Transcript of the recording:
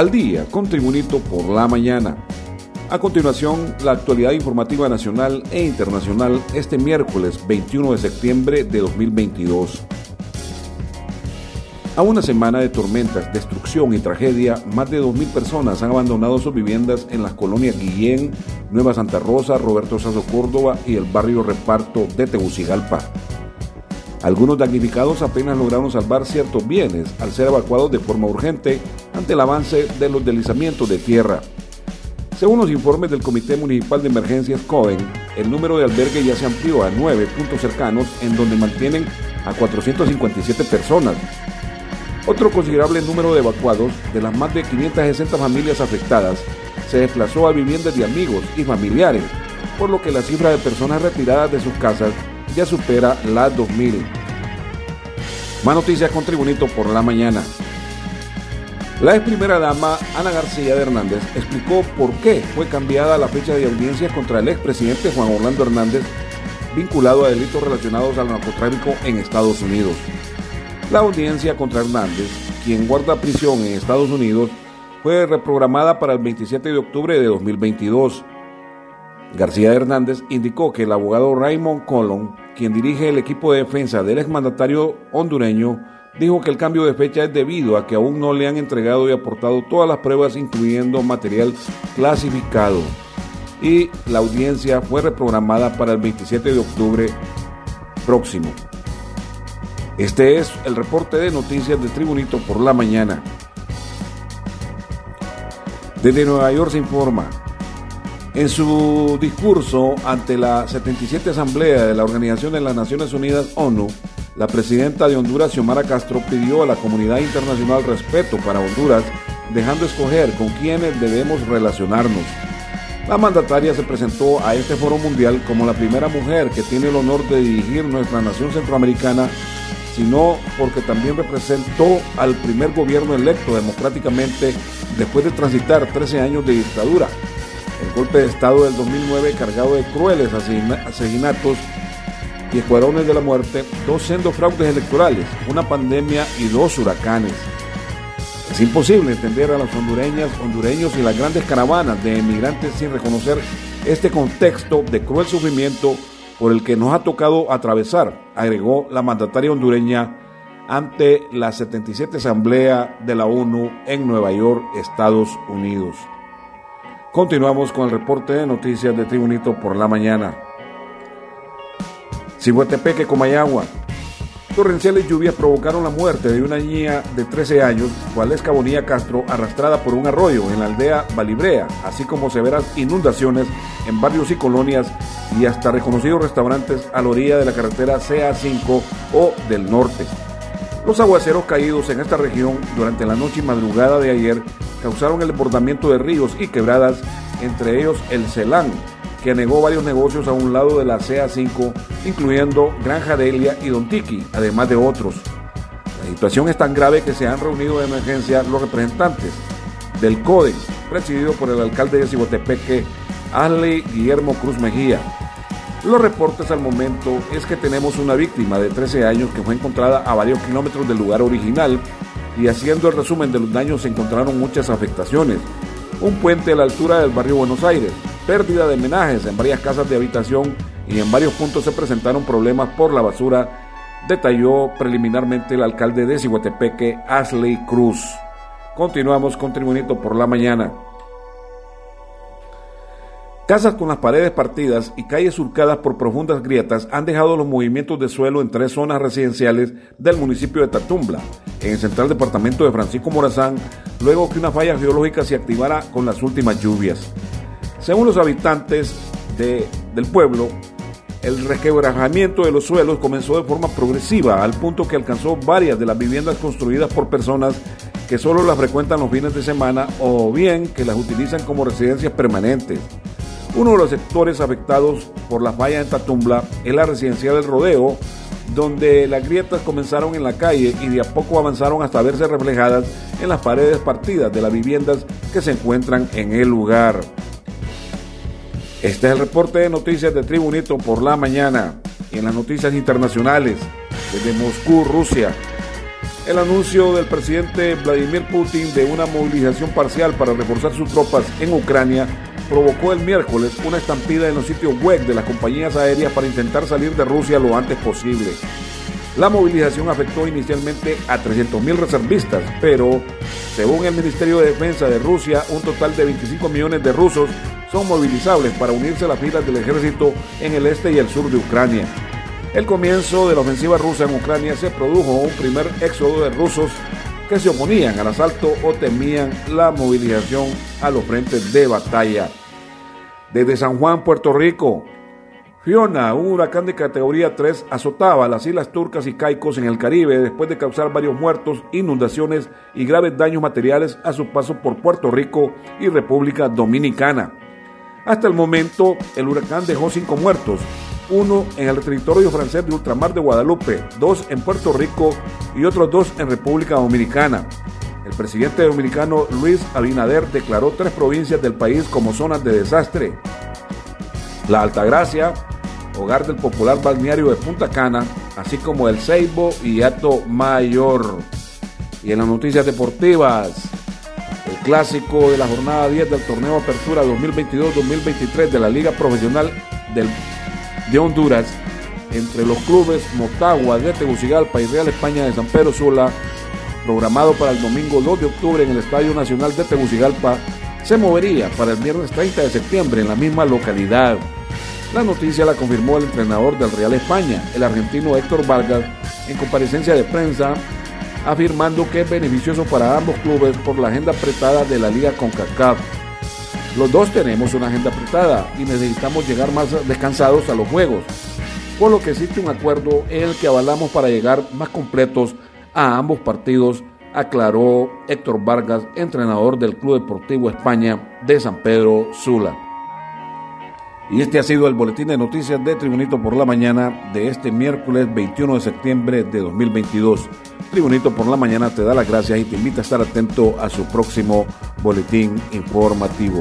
al día con Tribunito por la mañana. A continuación, la actualidad informativa nacional e internacional este miércoles 21 de septiembre de 2022. A una semana de tormentas, destrucción y tragedia, más de 2.000 personas han abandonado sus viviendas en las colonias Guillén, Nueva Santa Rosa, Roberto Sazo Córdoba y el barrio Reparto de Tegucigalpa. Algunos damnificados apenas lograron salvar ciertos bienes al ser evacuados de forma urgente ante el avance de los deslizamientos de tierra. Según los informes del Comité Municipal de Emergencias CODEN, el número de albergues ya se amplió a nueve puntos cercanos en donde mantienen a 457 personas. Otro considerable número de evacuados, de las más de 560 familias afectadas, se desplazó a viviendas de amigos y familiares, por lo que la cifra de personas retiradas de sus casas ya supera las 2.000. Más noticias con Tribunito por la mañana. La ex primera dama Ana García de Hernández explicó por qué fue cambiada la fecha de audiencia contra el expresidente Juan Orlando Hernández vinculado a delitos relacionados al narcotráfico en Estados Unidos. La audiencia contra Hernández, quien guarda prisión en Estados Unidos, fue reprogramada para el 27 de octubre de 2022. García Hernández indicó que el abogado Raymond Colon, quien dirige el equipo de defensa del exmandatario hondureño, dijo que el cambio de fecha es debido a que aún no le han entregado y aportado todas las pruebas, incluyendo material clasificado. Y la audiencia fue reprogramada para el 27 de octubre próximo. Este es el reporte de noticias de Tribunito por la mañana. Desde Nueva York se informa. En su discurso ante la 77 Asamblea de la Organización de las Naciones Unidas ONU, la presidenta de Honduras, Xiomara Castro, pidió a la comunidad internacional respeto para Honduras, dejando escoger con quiénes debemos relacionarnos. La mandataria se presentó a este foro mundial como la primera mujer que tiene el honor de dirigir nuestra nación centroamericana, sino porque también representó al primer gobierno electo democráticamente después de transitar 13 años de dictadura. El golpe de Estado del 2009 cargado de crueles asesinatos y escuadrones de la muerte, dos sendos fraudes electorales, una pandemia y dos huracanes. Es imposible entender a las hondureñas, hondureños y las grandes caravanas de emigrantes sin reconocer este contexto de cruel sufrimiento por el que nos ha tocado atravesar, agregó la mandataria hondureña ante la 77 Asamblea de la ONU en Nueva York, Estados Unidos. Continuamos con el reporte de noticias de Tribunito por la mañana. Cihuatepeque, Comayagua. Torrenciales lluvias provocaron la muerte de una niña de 13 años, Valesca Bonilla Castro, arrastrada por un arroyo en la aldea Balibrea, así como severas inundaciones en barrios y colonias y hasta reconocidos restaurantes a la orilla de la carretera CA5 o del norte. Los aguaceros caídos en esta región durante la noche y madrugada de ayer causaron el desbordamiento de ríos y quebradas, entre ellos el Celán, que negó varios negocios a un lado de la CA5, incluyendo Granja Delia y Don Tiki, además de otros. La situación es tan grave que se han reunido de emergencia los representantes del CODE, presidido por el alcalde de Cibotepeque, Ashley Guillermo Cruz Mejía. Los reportes al momento es que tenemos una víctima de 13 años que fue encontrada a varios kilómetros del lugar original y haciendo el resumen de los daños se encontraron muchas afectaciones. Un puente a la altura del barrio Buenos Aires, pérdida de menajes en varias casas de habitación y en varios puntos se presentaron problemas por la basura, detalló preliminarmente el alcalde de Cihuatepeque, Ashley Cruz. Continuamos con Tribunito por la mañana. Casas con las paredes partidas y calles surcadas por profundas grietas han dejado los movimientos de suelo en tres zonas residenciales del municipio de Tatumbla, en el central departamento de Francisco Morazán, luego que una falla geológica se activara con las últimas lluvias. Según los habitantes del pueblo, el resquebrajamiento de los suelos comenzó de forma progresiva, al punto que alcanzó varias de las viviendas construidas por personas que solo las frecuentan los fines de semana o bien que las utilizan como residencias permanentes. Uno de los sectores afectados por la falla en Tatumbla es la residencia del Rodeo, donde las grietas comenzaron en la calle y de a poco avanzaron hasta verse reflejadas en las paredes partidas de las viviendas que se encuentran en el lugar. Este es el reporte de noticias de Tribunito por la mañana y en las noticias internacionales desde Moscú, Rusia. El anuncio del presidente Vladimir Putin de una movilización parcial para reforzar sus tropas en Ucrania provocó el miércoles una estampida en los sitios web de las compañías aéreas para intentar salir de Rusia lo antes posible. La movilización afectó inicialmente a 300.000 reservistas, pero según el Ministerio de Defensa de Rusia, un total de 25 millones de rusos son movilizables para unirse a las filas del ejército en el este y el sur de Ucrania. El comienzo de la ofensiva rusa en Ucrania se produjo un primer éxodo de rusos que se oponían al asalto o temían la movilización a los frentes de batalla. Desde San Juan, Puerto Rico, Fiona, un huracán de categoría 3, azotaba las islas turcas y caicos en el Caribe después de causar varios muertos, inundaciones y graves daños materiales a su paso por Puerto Rico y República Dominicana. Hasta el momento, el huracán dejó cinco muertos, uno en el territorio francés de ultramar de Guadalupe, dos en Puerto Rico y otros dos en República Dominicana. El presidente dominicano Luis Abinader declaró tres provincias del país como zonas de desastre. La Altagracia, hogar del popular balneario de Punta Cana, así como el Ceibo y Ato Mayor. Y en las noticias deportivas, el clásico de la jornada 10 del torneo Apertura 2022-2023 de la Liga Profesional del, de Honduras entre los clubes Motagua de Tegucigalpa y Real España de San Pedro Sula, programado para el domingo 2 de octubre en el Estadio Nacional de Tegucigalpa, se movería para el viernes 30 de septiembre en la misma localidad. La noticia la confirmó el entrenador del Real España, el argentino Héctor Vargas, en comparecencia de prensa, afirmando que es beneficioso para ambos clubes por la agenda apretada de la liga CONCACAF. Los dos tenemos una agenda apretada y necesitamos llegar más descansados a los juegos, por lo que existe un acuerdo en el que avalamos para llegar más completos a ambos partidos, aclaró Héctor Vargas, entrenador del Club Deportivo España de San Pedro Sula. Y este ha sido el boletín de noticias de Tribunito por la Mañana de este miércoles 21 de septiembre de 2022. Tribunito por la Mañana te da las gracias y te invita a estar atento a su próximo boletín informativo.